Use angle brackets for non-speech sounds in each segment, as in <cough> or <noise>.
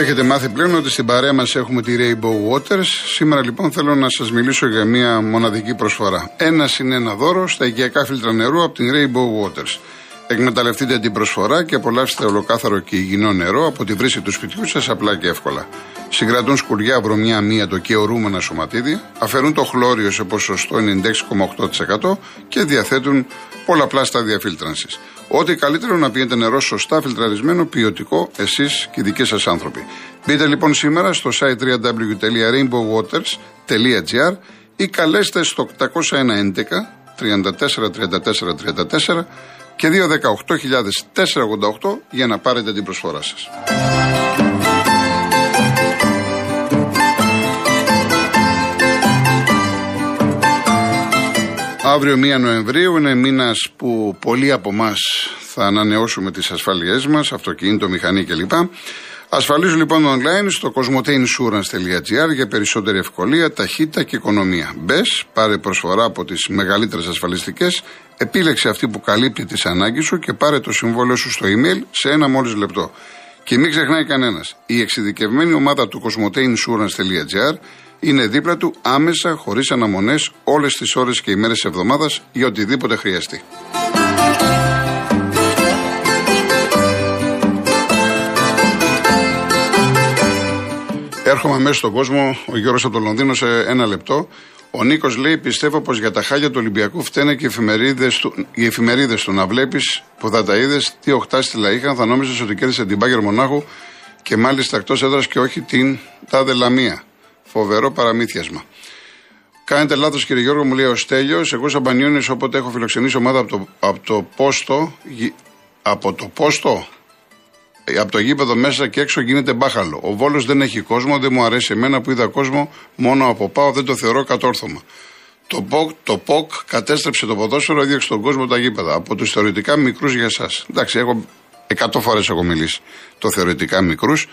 Έχετε μάθει πλέον ότι στην παρέα μας έχουμε τη Rainbow Waters. Σήμερα λοιπόν θέλω να σας μιλήσω για μια μοναδική προσφορά. Ένας είναι ένα δώρο στα οικιακά φίλτρα νερού από την Rainbow Waters. Εκμεταλλευτείτε την προσφορά και απολαύστε ολοκάθαρο και υγιεινό νερό από τη βρύση του σπιτιού σας απλά και εύκολα. Συγκρατούν σκουριά, βρωμιά, μύατο και ορούμενα σωματίδια, αφαιρούν το χλώριο σε ποσοστό 96,8% και διαθέτουν πολλαπλά στάδια φίλτρανσης. Ό,τι καλύτερο να πίνετε νερό σωστά φιλτραρισμένο, ποιοτικό, εσείς και οι δικοί σας άνθρωποι. Μπείτε λοιπόν σήμερα στο site www.rainbowwaters.gr ή καλέστε στο 811 34 34 34 και 218.488 για να πάρετε την προσφορά σας. Αύριο 1 Νοεμβρίου είναι μήνας που πολλοί από εμά θα ανανεώσουμε τις ασφαλιές μας, αυτοκίνητο, μηχανή κλπ. Ασφαλίζω λοιπόν online στο cosmoteinsurance.gr για περισσότερη ευκολία, ταχύτητα και οικονομία. Μπες, πάρε προσφορά από τις μεγαλύτερες ασφαλιστικές, επίλεξε αυτή που καλύπτει τις ανάγκες σου και πάρε το συμβόλαιο σου στο email σε ένα μόλις λεπτό. Και μην ξεχνάει κανένας, η εξειδικευμένη ομάδα του cosmoteinsurance.gr είναι δίπλα του άμεσα, χωρίς αναμονές, όλες τις ώρες και ημέρες τη εβδομάδας για οτιδήποτε χρειαστεί. Έρχομαι μέσα στον κόσμο, ο Γιώργος από το Λονδίνο σε ένα λεπτό. Ο Νίκος λέει: Πιστεύω πως για τα χάλια του Ολυμπιακού φταίνε και οι εφημερίδες του, οι εφημερίδες του. Να βλέπεις που θα τα είδες, τι οχτάστηλα είχαν, θα νόμιζες ότι κέρδισε την Πάγκερ Μονάχου και μάλιστα εκτός έδρας και όχι την Τάδε Λαμία. Φοβερό παραμύθιασμα. Κάνετε λάθος, κύριε Γιώργο, μου λέει ο Στέλιος. Εγώ, σαν Πανιόνιος, όποτε έχω φιλοξενήσει ομάδα από το, από το πόστο. Από το πόστο. Ε, από το γήπεδο μέσα και έξω γίνεται μπάχαλο. Ο Βόλος δεν έχει κόσμο, δεν μου αρέσει εμένα που είδα κόσμο μόνο από πάω, δεν το θεωρώ κατόρθωμα. Το ΠΟΚ, το ΠΟΚ κατέστρεψε το ποδόσφαιρο, έδιωξε τον κόσμο τα γήπεδα. Από τους θεωρητικά μικρούς για εσάς. Εντάξει, έχω εκατό φορές έχω μιλήσει το θεωρητικά μικρούς.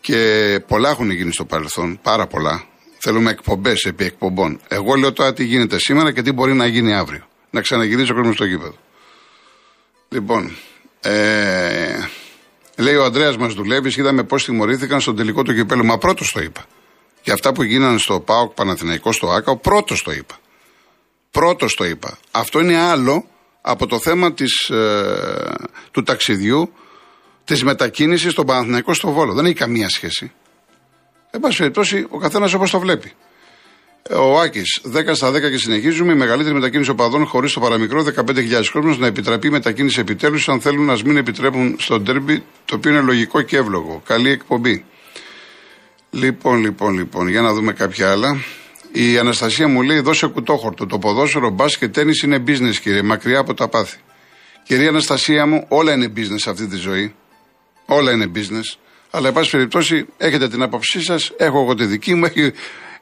Και πολλά έχουν γίνει στο παρελθόν, πάρα πολλά. Θέλουμε εκπομπές επί εκπομπών. Εγώ λέω τώρα τι γίνεται σήμερα και τι μπορεί να γίνει αύριο. Να ξαναγυρίσει ο κόσμος στο γήπεδο. Λοιπόν, ε, λέει ο Αντρέα μας δουλεύεις, είδαμε πώς τιμωρήθηκαν στον τελικό του κυπέλου. Μα πρώτος το είπα. Για αυτά που γίνανε στο ΠΑΟΚ Παναθηναϊκός στο ΑΚΑ, ο πρώτος το είπα. Πρώτος το είπα. Αυτό είναι άλλο από το θέμα της, ε, του ταξιδιού της μετακίνησης στον Παναθηναϊκό στο Βόλο. Δεν έχει καμία σχέση. Εν πάση περιπτώσει, ο καθένας όπως το βλέπει. Ο Άκης, 10 στα 10 και συνεχίζουμε. Η μεγαλύτερη μετακίνηση οπαδών χωρίς το παραμικρό 15.000 κόσμος να επιτραπεί η μετακίνηση επιτέλους, αν θέλουν να μην επιτρέπουν στο ντέρμπι, το οποίο είναι λογικό και εύλογο. Καλή εκπομπή. Λοιπόν, λοιπόν, λοιπόν, για να δούμε κάποια άλλα. Η Αναστασία μου λέει: Δώσε κουτόχορτο. Το ποδόσφαιρο, μπάσκετ, τέννη είναι business, κύριε, μακριά από τα πάθη. Κυρία Αναστασία μου, όλα είναι business αυτή τη ζωή. Όλα είναι business. Αλλά, εν πάση περιπτώσει, έχετε την άποψή σας, έχω εγώ τη δική μου, έχει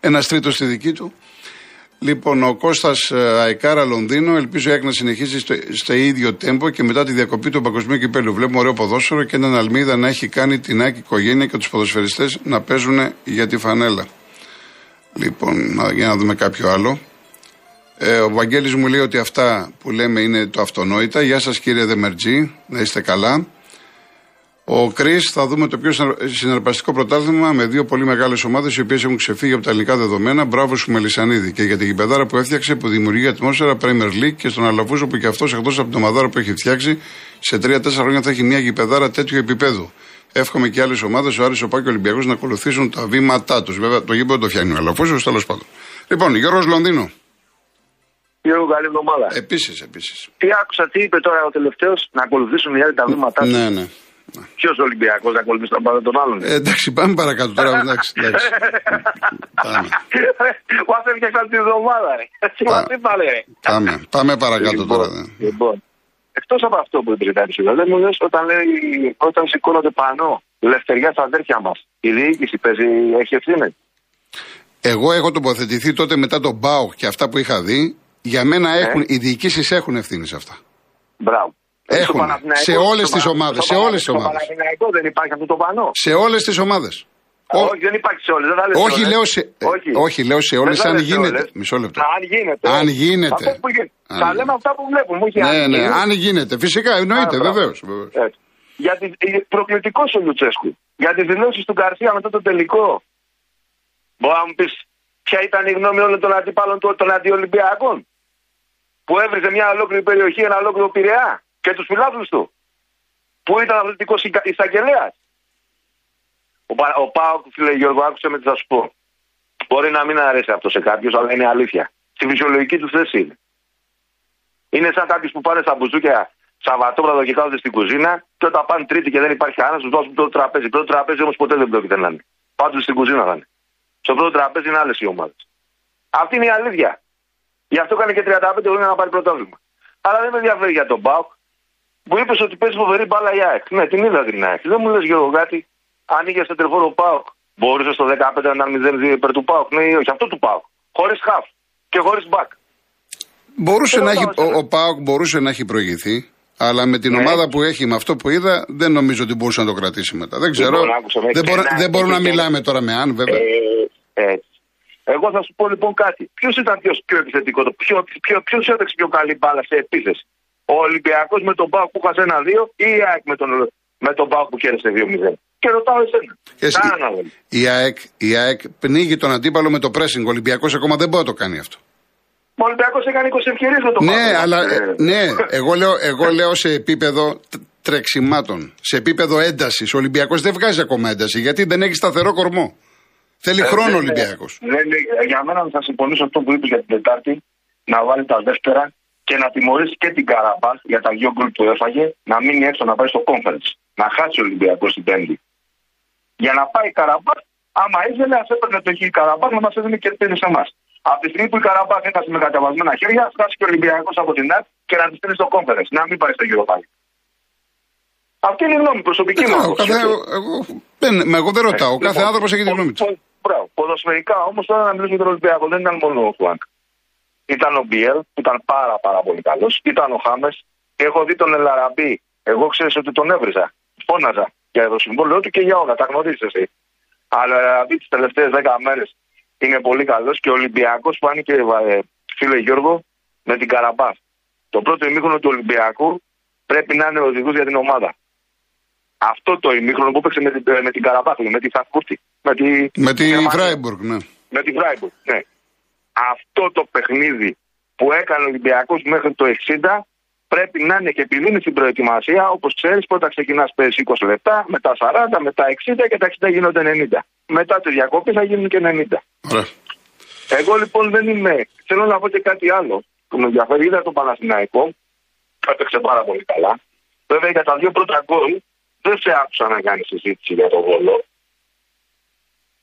ένας τρίτος στη δική του. Λοιπόν, ο Κώστας ε, Αϊκάρα Λονδίνο, ελπίζω η να συνεχίσει στο, στο, ίδιο τέμπο και μετά τη διακοπή του παγκοσμίου κυπέλου. Βλέπουμε ωραίο ποδόσφαιρο και έναν Αλμίδα να έχει κάνει την άκη οικογένεια και τους ποδοσφαιριστές να παίζουν για τη φανέλα. Λοιπόν, για να δούμε κάποιο άλλο. Ε, ο Βαγγέλης μου λέει ότι αυτά που λέμε είναι το αυτονόητα. Γεια σας κύριε Δεμερτζή, να είστε καλά. Ο Κρι θα δούμε το πιο συναρπαστικό πρωτάθλημα με δύο πολύ μεγάλες ομάδες οι οποίες έχουν ξεφύγει από τα ελληνικά δεδομένα. Μπράβος σου Μελισανίδη και για την γηπεδάρα που έφτιαξε που δημιουργεί ατμόσφαιρα Premier League και στον Αλαφούζο που και αυτός εκτός από την ομαδάρα που έχει φτιάξει σε 3-4 χρόνια θα έχει μια γηπεδάρα τέτοιου επίπεδου. Εύχομαι και άλλες ομάδες, ο Άρης, ο Πάκη, ο Ολυμπιακός να ακολουθήσουν τα βήματά τους. Βέβαια το γήπεδο το φτιάχνει ο Αλαφούζος, τέλος πάντων. Λοιπόν, Γιώργος Λονδίνο. Γιώργο, καλή εβδομάδα. Επίσης, επίσης. Τι άκουσα, τι είπε τώρα ο τελευταίος, να ακολουθήσουν οι άλλοι τα βήματά τους. Ναι, ναι. Ποιος Ολυμπιακός να ακολουθήσει τον πάντα των άλλων. Ε, εντάξει, πάμε παρακάτω τώρα. εντάξει, εντάξει. πάμε. Μα έφτιαξαν τη εβδομάδα, ρε. Πάμε, πάμε παρακάτω λοιπόν, τώρα. Ναι. Λοιπόν, εκτός από αυτό που είπε η δεν μου λες όταν, λέει, όταν σηκώνονται πάνω ελευθεριά στα αδέρφια μας, η διοίκηση παίζει, έχει ευθύνη; Εγώ έχω τοποθετηθεί τότε μετά τον Μπάουκ και αυτά που είχα δει. Για μένα ε; έχουν, οι διοικήσεις έχουν ευθύνη σε αυτά. Μπράβο. Έχουν. Σε όλες τις ομάδες. Σε όλες τις ομάδες. δεν υπάρχει αυτό το πανό. Σε όλες τις ομάδες. Όχι, δεν υπάρχει σε όλες. Όχι, λέω σε, όχι. όχι, λέω σε όλες αν γίνεται. Μισό λεπτό. Αν γίνεται. Αν γίνεται. Θα λέμε αυτά που βλέπουμε. Ναι, ναι, αν γίνεται. Φυσικά εννοείται, βεβαίως. Γιατί προκλητικός ο Λουτσέσκου. Για τις δηλώσεις του Γκαρσία μετά το τελικό. Μπορεί να μου πεις ποια ήταν η γνώμη όλων των αντιπάλων του των αντιολυμπιακών. Που έβριζε μια ολόκληρη περιοχή, ένα ολόκληρο πειραιά και τους φιλάθλου τους. Που ήταν αθλητικός εισαγγελέας; Ο, ο Πάοκ, φίλε Γιώργο, άκουσε με τι θα σου πω. Μπορεί να μην αρέσει αυτό σε κάποιους, αλλά είναι αλήθεια. Στη φυσιολογική του θέση είναι. Είναι σαν κάποιου που πάνε στα μπουζούκια Σαββατόβραδο και κάθονται στην κουζίνα και όταν πάνε Τρίτη και δεν υπάρχει κανένας, τους δώσουν το τραπέζι. Πρώτο τραπέζι όμως ποτέ δεν πρόκειται να είναι. Πάντως στην κουζίνα θα είναι. Στο πρώτο τραπέζι είναι άλλες οι ομάδες. Αυτή είναι η αλήθεια. Γι' αυτό έκανε και 35 χρόνια να πάρει πρωτόβλημα. Αλλά δεν με ενδιαφέρει για τον Μπάουκ. Μου είπες ότι παίζει φοβερή μπάλα η ΑΕΚ. Ναι, την είδα την ΑΕΚ. Δεν μου λες Γιώργο κάτι. Αν είχε στο τηλεφώνο Πάουκ, μπορούσε στο 15 να 0 υπέρ του Πάουκ. Ναι, όχι, αυτό του Πάουκ. Χωρίς χαφ και χωρίς μπακ. Μπορούσε να έχει, ο, ο Πάουκ μπορούσε να έχει προηγηθεί. Αλλά με την ναι. ομάδα που έχει, με αυτό που είδα, δεν νομίζω ότι μπορούσε να το κρατήσει μετά. Δεν ξέρω. δεν, μπορώ, δεν μπορούμε να μιλάμε τώρα με αν, βέβαια. Ε, Εγώ θα σου πω λοιπόν κάτι. Ποιος ήταν πιο, πιο επιθετικό, ποιο, ποιο, ποιος έδειξε πιο καλή μπάλα σε επίθεση; Ο Ολυμπιακός με τον Πάο που χασε ένα 1-2 ή η ΑΕΚ με τον, με τον Πάο που κέρδισε 2-0. Και ρωτάω εσένα. Εσύ, η, ΑΕΚ, η ΑΕΚ πνίγει τον αντίπαλο με το pressing. Ο Ολυμπιακός ακόμα δεν μπορεί να το κάνει αυτό. Ο Ολυμπιακός έκανε 20 ευκαιρίες με το Ναι, αλλά ε, ναι, εγώ λέω, εγώ λέω σε επίπεδο τρεξιμάτων, σε επίπεδο έντασης. Ο Ολυμπιακός δεν βγάζει ακόμα ένταση γιατί δεν έχει σταθερό κορμό. Θέλει ε, χρόνο ο Ολυμπιακός. Για μένα θα συμφωνήσω αυτό που είπες για την Τετάρτη, να βάλει τα δεύτερα και να τιμωρήσει και την Καραμπάχ για τα δύο γκολ που έφαγε, να μείνει έξω να πάει στο conference. Να χάσει ο Ολυμπιακός την Πέμπτη. Για να πάει η Καραμπάχ, άμα ήθελε, ας έπαιρνε το χ Καραμπάχ να μας έδινε και σε εμάς. Από τη στιγμή που η Καραμπάχ έχασε με κατεβασμένα χέρια, φτάσει και ο Ολυμπιακός από την ΑΚ και να τη στείλει στο conference. Να μην πάει στο γύρο πάλι. Αυτή είναι η γνώμη προσωπική μου. Εγώ δεν ρωτάω. Ο κάθε λοιπόν, άνθρωπος έχει τη γνώμη του. Μπράβο. Ποδοσφαιρικά όμως τώρα να μιλήσω για τον Ολυμπιακό δεν ήταν μόνο ο Φουάνκ. Ήταν ο Μπιέλ που ήταν πάρα, πάρα πολύ καλός. Ήταν ο Χάμες. Και έχω δει τον Ελαραμπή. Εγώ ξέρω ότι τον έβριζα. Φώναζα για το συμβόλαιο του και για όλα. Τα γνωρίζεις εσύ. Αλλά ο Ελαραμπή τις τελευταίες 10 μέρες είναι πολύ καλός και ο Ολυμπιακός που άνοιγε, ε, φίλε Γιώργο, με την Καραμπά. Το πρώτο ημίχρονο του Ολυμπιακού πρέπει να είναι οδηγός για την ομάδα. Αυτό το ημίχρονο που έπαιξε με την, με την με τη Φραγκούρτη. Με τη, με τη Φράιμπουργκ, ναι. Με τη Φράιμπουργκ, ναι. Αυτό το παιχνίδι που έκανε ο Ολυμπιακός μέχρι το 60 πρέπει να είναι και επειδή είναι στην προετοιμασία, όπως ξέρεις, πρώτα ξεκινάς πέρυσι 20 λεπτά, μετά 40, μετά 60 και τα 60 γίνονται 90. Μετά τη διακοπή θα γίνουν και 90. Ωραία. Εγώ λοιπόν δεν είμαι. Θέλω να πω και κάτι άλλο που με ενδιαφέρει. Είδα το Παναθηναϊκό, έπαιξε πάρα πολύ καλά. Βέβαια για τα δύο πρώτα γκολ δεν σε άκουσα να κάνεις συζήτηση για το Βόλο.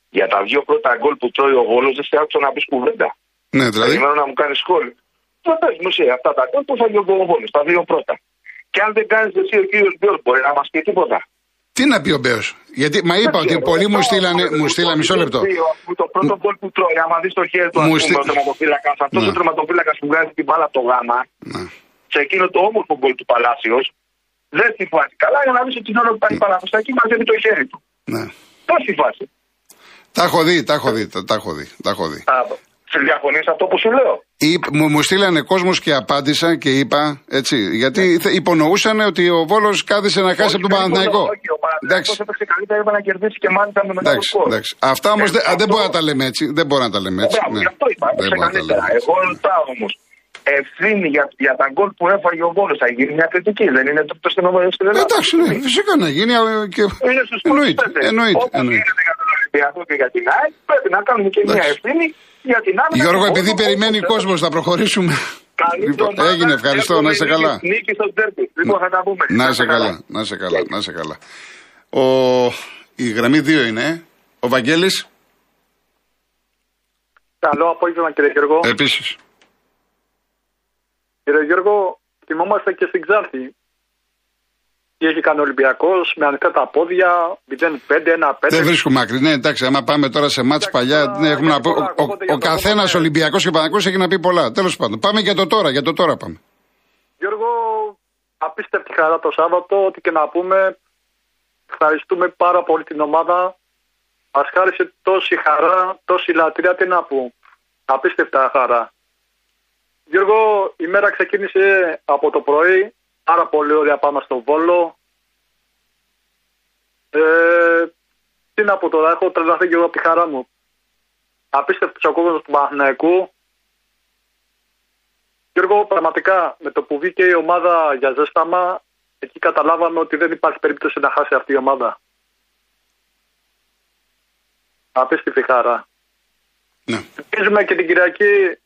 Για τα δύο πρώτα γκολ που τρώει ο Βόλος δεν σε άκουσα να πεις κουβέντα. Ναι, δηλαδή. Περιμένω να μου κάνεις σχόλιο. Θα πες μου εσύ αυτά τα γκολ που θα γίνει ο Βόλο, τα δύο πρώτα. Και αν δεν κάνεις εσύ ο κύριος Μπιόρ, μπορεί να μας πει τίποτα. Τι να πει ο Μπέος; Γιατί μα είπα ότι πολλοί μου στείλανε. Μου στείλανε μισό λεπτό. Το πρώτο γκολ που τρώει, άμα δεις το χέρι του, ας πούμε, ο τερματοφύλακα, αυτός ο τερματοφύλακα που βγάζει την μπάλα από το γάμα, σε εκείνο το όμορφο γκολ του Παλάσιος, δεν στη φάση. Καλά, για να δεις ότι την ώρα που πάει παραδοστά εκεί μαζεύει το χέρι του. Ναι. Πώς στη φάση. Τα έχω δει, τα έχω δει. Τα έχω δει. Τα έχω δει. Συμφωνεί αυτό που σου λέω; μου, μου στείλανε κόσμος και απάντησα και είπα έτσι. Γιατί ναι. υπονοούσαν ότι ο Βόλος κάθισε να χάσει από τον Παναθηναϊκό. Όχι, ο Παναθηναϊκός έπαιξε καλύτερα, έπρεπε να κερδίσει και μάλιστα με μεγάλο εντάξει, Αυτά όμως δεν μπορεί να τα λέμε έτσι. Δεν μπορεί να τα λέμε έτσι. Ναι. Αυτό είπα. Εγώ ρωτάω όμως ευθύνη για, για τα γκολ που έφαγε ο Βόλος. Θα γίνει μια κριτική, δεν είναι το στην ομάδα της Εντάξει, ναι, φυσικά να γίνει. Και... Είναι στους εννοείται, εννοείται, εννοείται. για τον Ολυμπιακό και για την ΑΕΚ, πρέπει να κάνουμε και μια ευθύνη για την άμυνα. Γιώργο, επειδή περιμένει ο κόσμος, θα προχωρήσουμε. Λοιπόν, έγινε, ευχαριστώ, να είσαι καλά. Νίκη στο τέρπι. Λοιπόν, θα τα πούμε. Να είσαι καλά, να είσαι καλά, να είσαι καλά. Ο... Η γραμμή 2 είναι. Ο Βαγγέλης. Καλό απόγευμα κύριε Γιώργο. Επίσης. Κύριε Γιώργο, θυμόμαστε και στην Ξάρτη. Τι έχει κάνει ο Ολυμπιακό με ανοιχτά τα πόδια, 0-5-1-5. Δεν βρίσκουμε άκρη. Ναι, εντάξει, άμα πάμε τώρα σε μάτς παλιά, ναι, έχουμε να πω. Ο, ο, ο καθένας Ολυμπιακός και Παναγό έχει να πει πολλά. Τέλος πάντων. Πάμε για το τώρα, για το τώρα πάμε. Γιώργο, απίστευτη χαρά το Σάββατο, ό,τι και να πούμε. Ευχαριστούμε πάρα πολύ την ομάδα. Μας χάρισε τόση χαρά, τόση λατρεία. Τι να πω. Απίστευτα χαρά. Γιώργο, η μέρα ξεκίνησε από το πρωί. Πάρα πολύ ωραία πάμε στο Βόλο. Ε, τι να πω τώρα, έχω τρελαθεί και εγώ από τη χαρά μου. Απίστευτος ο κόσμος του Παναθηναϊκού. Γιώργο, πραγματικά με το που βγήκε η ομάδα για ζέσταμα, εκεί καταλάβαμε ότι δεν υπάρχει περίπτωση να χάσει αυτή η ομάδα. Απίστευτη χαρά. Ναι. Ελπίζουμε και την Κυριακή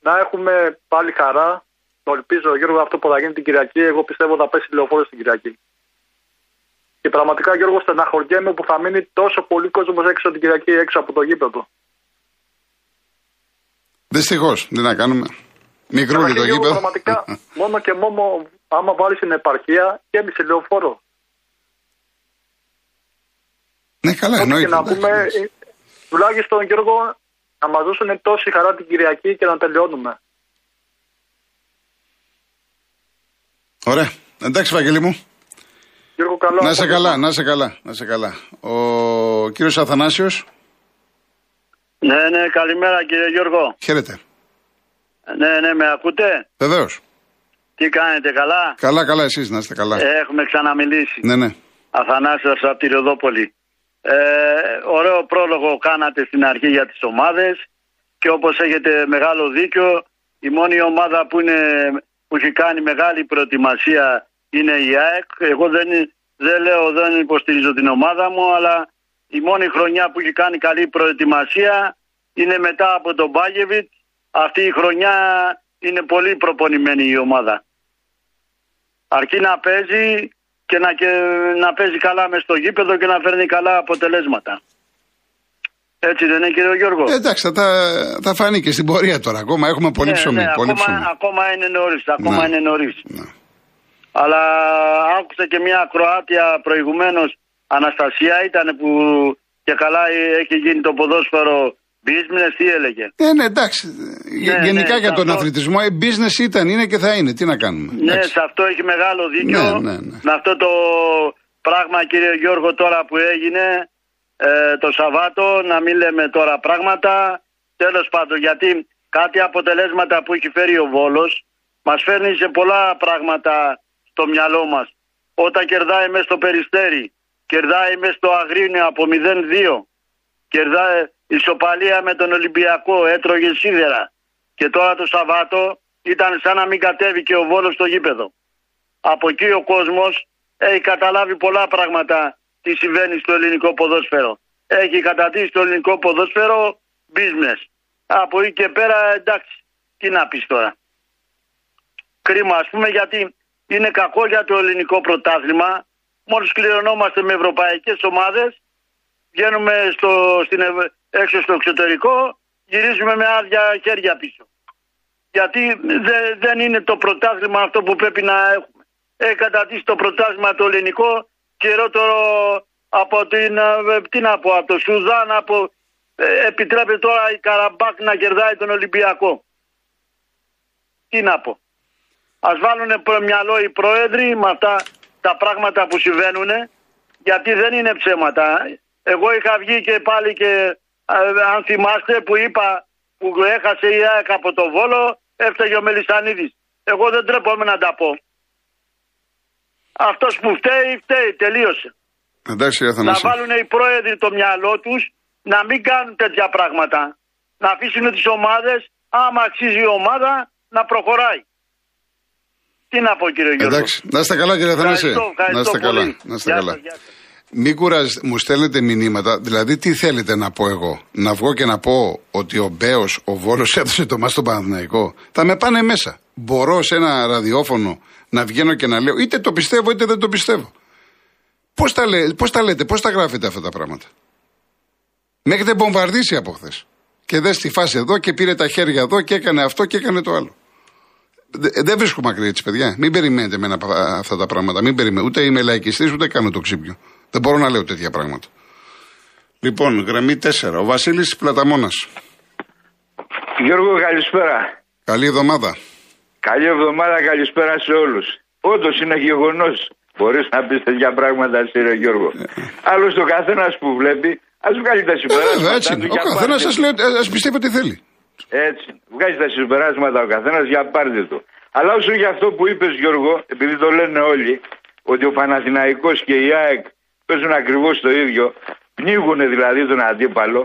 να έχουμε πάλι χαρά. Το ελπίζω, Γιώργο, αυτό που θα γίνει την Κυριακή. Εγώ πιστεύω θα πέσει λεωφόρο την Κυριακή. Και πραγματικά, Γιώργο, στεναχωριέμαι που θα μείνει τόσο πολύ κόσμο έξω την Κυριακή, έξω από το γήπεδο. Δυστυχώς, τι να κάνουμε. Μικρούλι το Καταρχήν, Γιώργο, γήπεδο. Πραγματικά, <laughs> μόνο και μόνο άμα βάλεις την επαρχία, γέμισε λεωφόρο. ναι, καλά, Ό,τι και εννοείται. να εντάξει, πούμε, εντάξει. ε, τουλάχιστον Γιώργο, να μας δώσουν τόση χαρά την Κυριακή και να τελειώνουμε. Ωραία. Εντάξει, Βαγγέλη μου. Γιώργο, καλό Να σε απόγευμα. καλά, να σε καλά, να σε καλά. Ο κύριος Αθανάσιος, Ναι, ναι, καλημέρα κύριε Γιώργο. χαίρετε. Ναι, ναι, με ακούτε; Βεβαίως. Τι κάνετε, καλά; Καλά, καλά, εσείς να είστε καλά. Έχουμε ξαναμιλήσει. Ναι, ναι. Αθανάσιος από τη Ροδόπολη. Ε, ωραίο πρόλογο κάνατε στην αρχή για τις ομάδες και όπως έχετε μεγάλο δίκιο η μόνη ομάδα που, είναι, που έχει κάνει μεγάλη προετοιμασία είναι η ΑΕΚ. Εγώ δεν, δεν λέω δεν υποστηρίζω την ομάδα μου αλλά η μόνη χρονιά που έχει κάνει καλή προετοιμασία είναι μετά από τον Μπάγεβιτ. Αυτή η χρονιά είναι πολύ προπονημένη η ομάδα. Αρκεί να παίζει και να, και να παίζει καλά μες στο γήπεδο και να φέρνει καλά αποτελέσματα. Έτσι δεν είναι κύριε Γιώργο; Ε, εντάξει, θα, τα- θα φανεί και στην πορεία τώρα. Ακόμα έχουμε πολύ Ναι, ψωμί. ναι, πολύ ακόμα, ψωμί. ακόμα είναι νωρίς, ακόμα Ναι. είναι νωρίς. Ναι. Αλλά άκουσα και μια Κροάτια προηγουμένως, Αναστασία ήταν που και καλά έχει γίνει το ποδόσφαιρο business, τι έλεγε; Ε, ναι, εντάξει. Γε- Ναι, Γενικά ναι, για τον αυτό- αθλητισμό, ε, business ήταν, είναι και θα είναι. Τι να κάνουμε. Ναι, Εντάξει. σε αυτό έχει μεγάλο δίκιο. Ναι, ναι, ναι. Με αυτό το πράγμα κύριε Γιώργο τώρα που έγινε ε, το Σαββάτο να μην λέμε τώρα πράγματα. Τέλος πάντων γιατί κάτι αποτελέσματα που έχει φέρει ο Βόλος μας φέρνει σε πολλά πράγματα στο μυαλό μας. Όταν κερδάει μέσα στο Περιστέρι, κερδάει μέσα στο Αγρίνιο από 0-2, κερδάει ισοπαλία με τον Ολυμπιακό, έτρωγε σίδερα. Και τώρα το Σαββάτο ήταν σαν να μην κατέβηκε ο Βόλος στο γήπεδο. Από εκεί ο κόσμος έχει καταλάβει πολλά πράγματα τι συμβαίνει στο ελληνικό ποδόσφαιρο. Έχει κατατήσει το ελληνικό ποδόσφαιρο business. Από εκεί και πέρα εντάξει, τι να πεις τώρα. Κρίμα ας πούμε γιατί είναι κακό για το ελληνικό πρωτάθλημα. Μόλις κληρονόμαστε με ευρωπαϊκές ομάδες, βγαίνουμε στο, στην, Ευ- έξω στο εξωτερικό, γυρίζουμε με άδεια χέρια πίσω. Γιατί δε- δεν είναι το πρωτάθλημα αυτό που πρέπει να έχουμε. Έχει κατατήσει το πρωτάθλημα το ελληνικό χειρότερο από την, ε, τι να πω, από το Σουδάν, από, ε, επιτρέπει τώρα η Καραμπάκ να κερδάει τον Ολυμπιακό. Τι να πω. Ας βάλουν προ μυαλό οι πρόεδροι με αυτά τα πράγματα που συμβαίνουν γιατί δεν είναι ψέματα. Εγώ είχα βγει και πάλι και ε, αν θυμάστε που είπα που έχασε η ΑΕΚ από το Βόλο έφταιγε ο Μελισανίδης. Εγώ δεν τρέπομαι να τα πω. Αυτός που φταίει, φταίει, τελείωσε. Εντάξει, Να Αθανάσιο. βάλουν οι πρόεδροι το μυαλό τους να μην κάνουν τέτοια πράγματα. Να αφήσουν τις ομάδες, άμα αξίζει η ομάδα, να προχωράει. Τι να πω κύριε Γιώργο; Εντάξει, να είστε καλά κύριε Αθανάσιο. Ευχαριστώ, ευχαριστώ Να είστε καλά. πολύ. Να είστε Γεια καλά. σας, γεια σας. Μην κουράζετε, μου στέλνετε μηνύματα. Δηλαδή, τι θέλετε να πω εγώ; Να βγω και να πω ότι ο Μπέος, ο Βόλος <laughs> έδωσε το μα στον Παναθηναϊκό. Θα με πάνε μέσα. Μπορώ σε ένα ραδιόφωνο να βγαίνω και να λέω είτε το πιστεύω είτε δεν το πιστεύω. Πώς τα, λέ, πώς τα λέτε, πώς τα γράφετε αυτά τα πράγματα; Με έχετε βομβαρδίσει από χθες. Και δες στη φάση εδώ και πήρε τα χέρια εδώ και έκανε αυτό και έκανε το άλλο. Δε- Δεν βρίσκω μακριά έτσι, παιδιά. Μην περιμένετε εμένα από αυτά τα πράγματα. Μην περιμένετε. Ούτε είμαι λαϊκιστής, ούτε κάνω το ξύπνιο. Δεν μπορώ να λέω τέτοια πράγματα. Λοιπόν, γραμμή 4. Ο Βασίλης Πλαταμόνα. Γιώργο, καλησπέρα. Καλή εβδομάδα. Καλή εβδομάδα, καλησπέρα σε όλους. Όντως είναι γεγονός. Μπορείς να πεις τέτοια πράγματα, κύριε Γιώργο. Άλλωστε, ο καθένας που βλέπει, ας βγάλει τα Ε, συμπεράσματα. βέβαια, έτσι του είναι. Ο για καθένας πάρτε σα του. λέει, ας πιστεύει ό,τι θέλει. Έτσι. Βγάζει τα συμπεράσματα ο καθένας για πάρτε του. Αλλά όσο για αυτό που είπες, Γιώργο, επειδή το λένε όλοι, ότι ο Παναθηναϊκός και η ΑΕΚ παίζουν ακριβώς το ίδιο, πνίγουν δηλαδή τον αντίπαλο.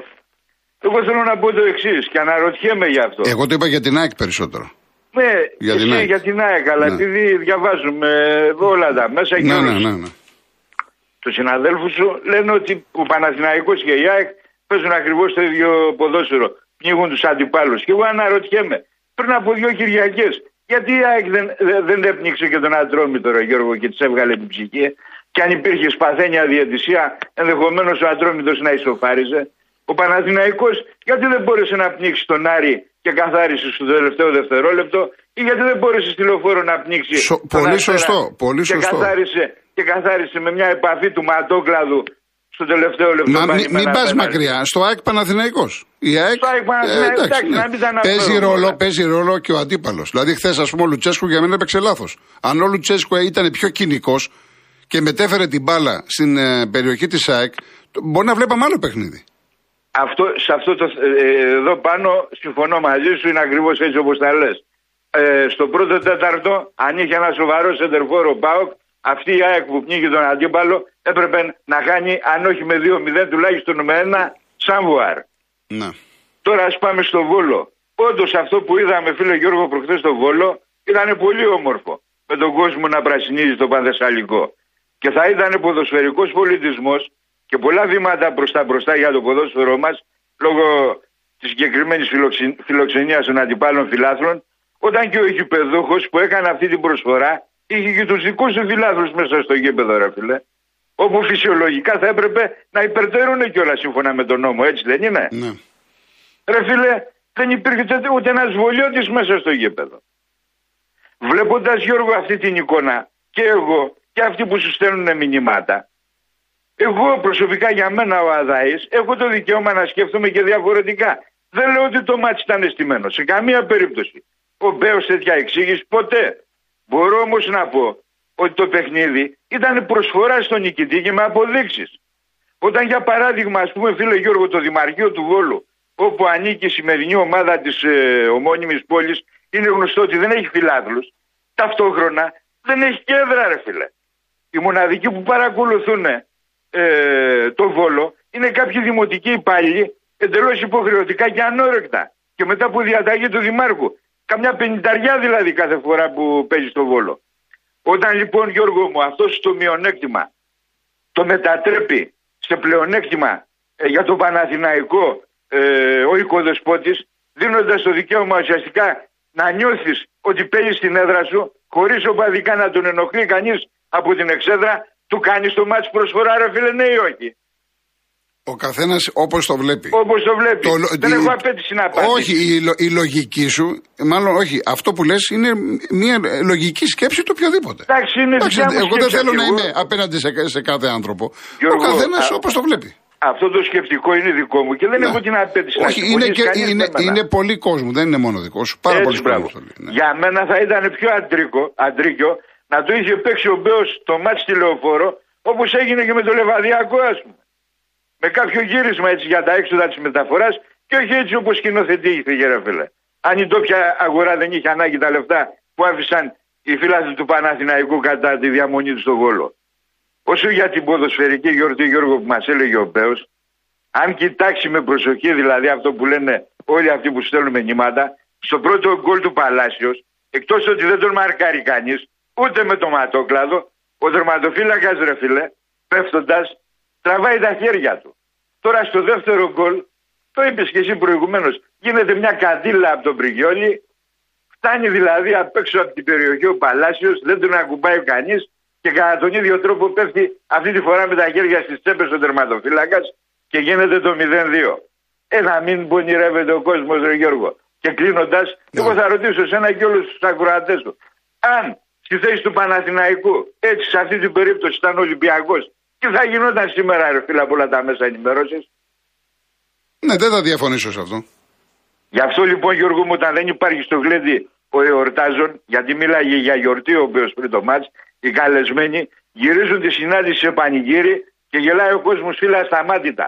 Εγώ θέλω να πω το εξής και αναρωτιέμαι γι' αυτό. Εγώ το είπα για την ΑΕΚ περισσότερο. Ναι, Για την εσύ ΑΕΚ. για την ΑΕΚ, αλλά Ναι. επειδή διαβάζουμε όλα τα μέσα και Ναι, όλους ναι, ναι. ναι. τους συναδέλφους σου λένε ότι ο Παναθηναϊκός και η ΑΕΚ παίζουν ακριβώς το ίδιο ποδόσφαιρο. Πνίγουν τους αντιπάλους. Και εγώ αναρωτιέμαι, πριν από δύο Κυριακές, γιατί η ΑΕΚ δεν, δεν- δεν έπνιξε και τον Ατρόμητο, ρε Γιώργο, και της έβγαλε την ψυχή; Και αν υπήρχε σπαθένια διαιτησία, ενδεχομένως ο Ατρόμητος να ισοφάριζε. Ο Παναθηναϊκός γιατί δεν μπόρεσε να πνίξει τον Άρη και καθάρισε στο τελευταίο δευτερόλεπτο ή γιατί δεν μπόρεσε στη λεωφόρο να πνίξει Σο- τον πολύ Αστέρα σωστό, πολύ και σωστό. καθάρισε, και καθάρισε με μια επαφή του ματόκλαδου στο τελευταίο λεπτό. Μα πάλι μην, με μην ένα πας πέναλτι. μακριά. Στο ΑΕΚ Παναθηναϊκός. Η ΑΕΚ. Στο ΑΕΚ Παναθηναϊκός, εντάξει, να μην τα αναφέρουμε παίζει, όλα. ρόλο, παίζει ρόλο και ο αντίπαλος. Δηλαδή, χθες, ας πούμε, ο Λουτσέσκου για μένα έπαιξε λάθος. Αν ο Λουτσέσκου ήταν πιο κοινικός και μετέφερε την μπάλα στην ε, περιοχή της ΑΕΚ, το- μπορεί να βλέπαμε άλλο παιχνίδι. Αυτό, σε αυτό το, ε, εδώ πάνω συμφωνώ μαζί σου, είναι ακριβώς έτσι όπως τα λες. Ε, στο πρώτο τέταρτο, αν είχε ένα σοβαρό σεντερφόρο ΠΑΟΚ, αυτή η ΑΕΚ που πνίγει τον αντίπαλο έπρεπε να χάνει, αν όχι με 2-0, τουλάχιστον με ένα Σάμβουαρ. Ναι. Τώρα ας πάμε στο Βόλο. Όντως αυτό που είδαμε, φίλε Γιώργο, προχθές στο Βόλο, ήταν πολύ όμορφο. Με τον κόσμο να πρασινίζει το Πανθεσσαλικό. Και θα ήταν ποδοσφαιρικός πολιτισμός και πολλά βήματα μπροστά μπροστά για το ποδόσφαιρό μας, λόγω της συγκεκριμένης φιλοξενίας των αντιπάλων φιλάθλων, όταν και ο γηπεδούχος που έκανε αυτή την προσφορά, είχε και τους δικούς του φιλάθλους μέσα στο γήπεδο, ρε φίλε. Όπου φυσιολογικά θα έπρεπε να υπερτερούν κιόλας σύμφωνα με τον νόμο, έτσι δεν είναι; ναι. Ρε φίλε, δεν υπήρχε ούτε, ούτε ένας βολιώτης μέσα στο γήπεδο. Βλέποντας Γιώργο αυτή την εικόνα, και εγώ και αυτοί που σου στέλνουν μηνύματα, εγώ προσωπικά για μένα ο Αδάης έχω το δικαίωμα να σκέφτομαι και διαφορετικά. Δεν λέω ότι το μάτι ήταν αισθημένο. Σε καμία περίπτωση. Ο Μπέος τέτοια εξήγηση ποτέ. Μπορώ όμως να πω ότι το παιχνίδι ήταν προσφορά στον νικητή και με αποδείξεις. Όταν για παράδειγμα, ας πούμε, φίλε Γιώργο, το Δημαρχείο του Βόλου, όπου ανήκει η σημερινή ομάδα της ε, ομώνυμης πόλης, είναι γνωστό ότι δεν έχει φιλάθλους. Ταυτόχρονα δεν έχει κέντρα, ρε φίλε. Οι μοναδικοί που παρακολουθούν ε, το Βόλο είναι κάποιοι δημοτικοί υπάλληλοι εντελώς υποχρεωτικά και ανόρεκτα. Και μετά από διαταγή του Δημάρχου. Καμιά πενηνταριά δηλαδή κάθε φορά που παίζει στο Βόλο. Όταν λοιπόν Γιώργο μου αυτός το μειονέκτημα το μετατρέπει σε πλεονέκτημα ε, για τον Παναθηναϊκό ε, ο οικοδεσπότης δίνοντας το δικαίωμα ουσιαστικά να νιώθεις ότι παίζεις στην έδρα σου χωρίς οπαδικά να τον ενοχλεί κανείς από την εξέδρα του κάνεις το μάτς προσφορά ρε φίλε ναι ή όχι; Ο καθένας όπως το βλέπει. Όπως το βλέπει. Το λο- Δεν τη- έχω απέτηση να απαντήσω. Όχι, η, λο- η λογική σου, μάλλον όχι, αυτό που λες είναι μια λογική σκέψη του οποιοδήποτε. Εντάξει, είναι Εντάξει, δικιά μου εγώ δεν σκέψη θέλω να αυτή. είμαι Εγώ- απέναντι σε, σε κάθε άνθρωπο. Γιώργο, ο καθένας α- όπως το βλέπει. Αυτό το σκεπτικό είναι δικό μου και δεν Ναι. έχω την απέτηση να Όχι, είναι, συμφωνήσει και, κανείς είναι, με μένα. είναι πολύ κόσμο, δεν είναι μόνο δικό σου. Πάρα Έτσι, πολλοί μπράβο. κόσμος το λέει. ναι. Για μένα θα ήταν πιο αντρίκο, αντρίκιο να το είχε παίξει ο Μπέος το μάτς στη λεωφόρο όπως έγινε και με το Λεβαδιακό ας πούμε. Με κάποιο γύρισμα έτσι για τα έξοδα της μεταφοράς και όχι έτσι όπως σκηνοθετήθηκε ρε φίλε. Αν η ντόπια αγορά δεν είχε ανάγκη τα λεφτά που άφησαν οι φίλαθλοι του Παναθηναϊκού κατά τη διαμονή του στο Βόλο. Όσο για την ποδοσφαιρική γιορτή Γιώργο που μας έλεγε ο Μπέος, αν κοιτάξει με προσοχή δηλαδή αυτό που λένε όλοι αυτοί που στέλνουν μηνύματα, στο πρώτο γκολ του Παλάσιος, εκτός ότι δεν τον μαρκάρει κανείς, ούτε με το ματόκλαδο, ο δερματοφύλακας ρε φίλε, πέφτοντας, τραβάει τα χέρια του. Τώρα στο δεύτερο γκολ, το είπες και εσύ προηγουμένως, γίνεται μια καντήλα από τον Πριγιόλη, φτάνει δηλαδή απ' έξω από την περιοχή ο Παλάσιος, δεν τον ακουμπάει κανείς και κατά τον ίδιο τρόπο πέφτει αυτή τη φορά με τα χέρια στις τσέπες ο τερματοφύλακας και γίνεται το 0-2. Ε, να μην πονηρεύεται ο κόσμος, ρε Γιώργο. Και κλείνοντας, εγώ θα ρωτήσω σένα και όλους τους ακροατές σου. Αν στη θέση του Παναθηναϊκού, έτσι σε αυτή την περίπτωση ήταν Ολυμπιακός, τι θα γινόταν σήμερα, ρε φίλε, από όλα τα μέσα ενημέρωσης; Ναι, δεν θα διαφωνήσω σε αυτό. Γι' αυτό λοιπόν, Γιώργο μου, όταν δεν υπάρχει στο γλέντι ο εορτάζων, γιατί μίλαγε για γιορτή ο οποίος πριν το μάτς, οι καλεσμένοι γυρίζουν τη συνάντηση σε πανηγύρι και γελάει ο κόσμος φύλλα σταμάτητα.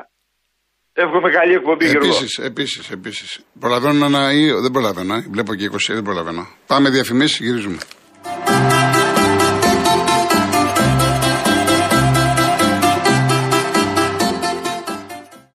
Εύχομαι καλή εκπομπή, Γιώργο. Επίσης, επίσης, επίσης. Προλαβαίνω να. ή- Δεν προλαβαίνω. ε. Βλέπω και 20, δεν προλαβαίνω. Πάμε διαφημίσεις, γυρίζουμε.